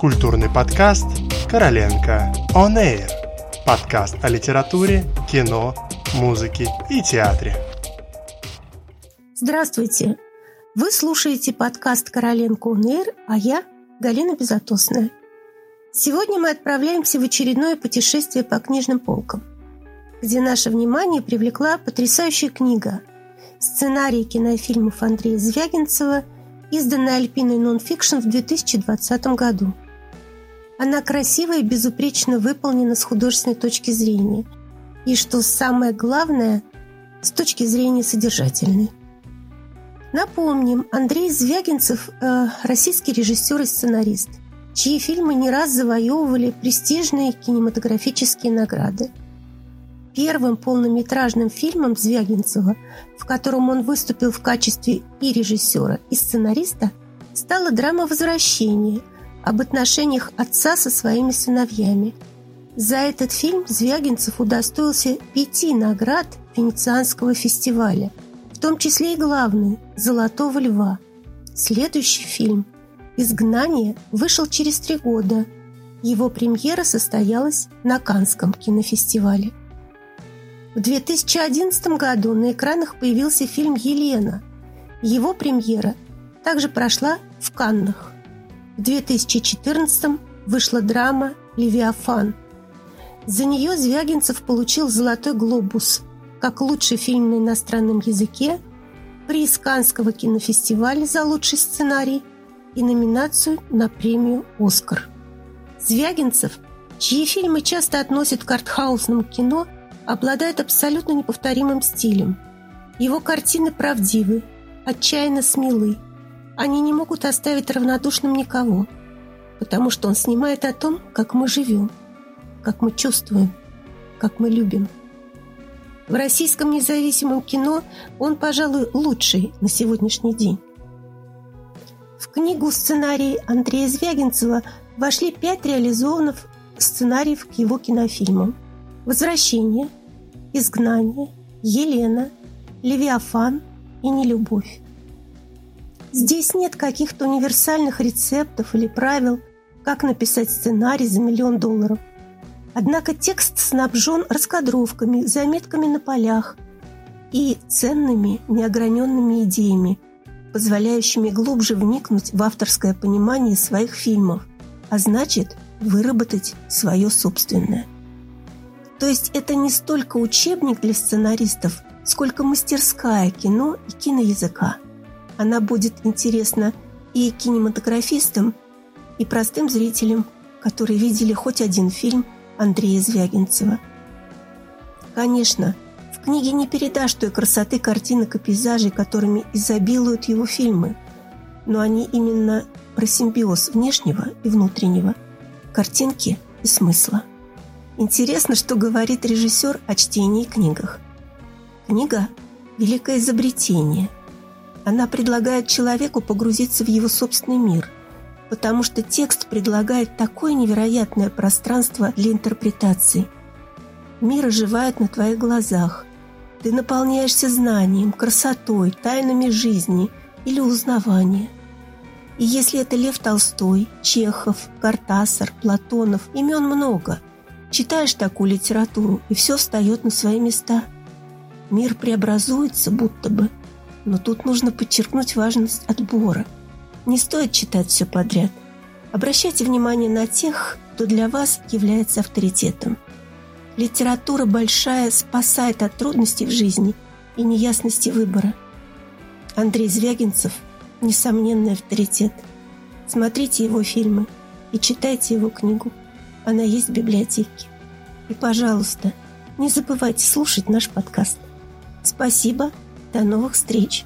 Культурный подкаст «Короленко On Air». Подкаст о литературе, кино, музыке и театре. Здравствуйте! Вы слушаете подкаст «Короленко On Air», а я Галина Безотосная. Сегодня мы отправляемся в очередное путешествие по книжным полкам, где наше внимание привлекла потрясающая книга «Сценарий кинофильмов Андрея Звягинцева», изданная Альпиной нонфикшн в 2020 году. Она красиво и безупречно выполнена с художественной точки зрения. И, что самое главное, с точки зрения содержательной. Напомним, Андрей Звягинцев э, – российский режиссер и сценарист, чьи фильмы не раз завоевывали престижные кинематографические награды. Первым полнометражным фильмом Звягинцева, в котором он выступил в качестве и режиссера, и сценариста, стала драма «Возвращение» об отношениях отца со своими сыновьями. За этот фильм Звягинцев удостоился пяти наград Венецианского фестиваля – в том числе и главный «Золотого льва». Следующий фильм «Изгнание» вышел через три года. Его премьера состоялась на Канском кинофестивале. В 2011 году на экранах появился фильм «Елена». Его премьера также прошла в Каннах. В 2014 вышла драма «Левиафан». За нее Звягинцев получил «Золотой глобус» как лучший фильм на иностранном языке, приз Канского кинофестиваля за лучший сценарий и номинацию на премию «Оскар». Звягинцев, чьи фильмы часто относят к артхаусному кино, обладает абсолютно неповторимым стилем. Его картины правдивы, отчаянно смелы. Они не могут оставить равнодушным никого, потому что он снимает о том, как мы живем, как мы чувствуем, как мы любим – в российском независимом кино он, пожалуй, лучший на сегодняшний день. В книгу сценарий Андрея Звягинцева вошли пять реализованных сценариев к его кинофильмам. «Возвращение», «Изгнание», «Елена», «Левиафан» и «Нелюбовь». Здесь нет каких-то универсальных рецептов или правил, как написать сценарий за миллион долларов. Однако текст снабжен раскадровками, заметками на полях и ценными неограненными идеями, позволяющими глубже вникнуть в авторское понимание своих фильмов, а значит, выработать свое собственное. То есть это не столько учебник для сценаристов, сколько мастерская кино и киноязыка. Она будет интересна и кинематографистам, и простым зрителям, которые видели хоть один фильм – Андрея Звягинцева. Конечно, в книге не передашь той красоты картинок и пейзажей, которыми изобилуют его фильмы, но они именно про симбиоз внешнего и внутреннего, картинки и смысла. Интересно, что говорит режиссер о чтении книгах. Книга – великое изобретение. Она предлагает человеку погрузиться в его собственный мир – потому что текст предлагает такое невероятное пространство для интерпретаций. Мир оживает на твоих глазах. Ты наполняешься знанием, красотой, тайнами жизни или узнавания. И если это Лев Толстой, Чехов, Картасар, Платонов, имен много, читаешь такую литературу, и все встает на свои места. Мир преобразуется будто бы, но тут нужно подчеркнуть важность отбора – не стоит читать все подряд. Обращайте внимание на тех, кто для вас является авторитетом. Литература большая спасает от трудностей в жизни и неясности выбора. Андрей Звягинцев – несомненный авторитет. Смотрите его фильмы и читайте его книгу. Она есть в библиотеке. И, пожалуйста, не забывайте слушать наш подкаст. Спасибо. До новых встреч.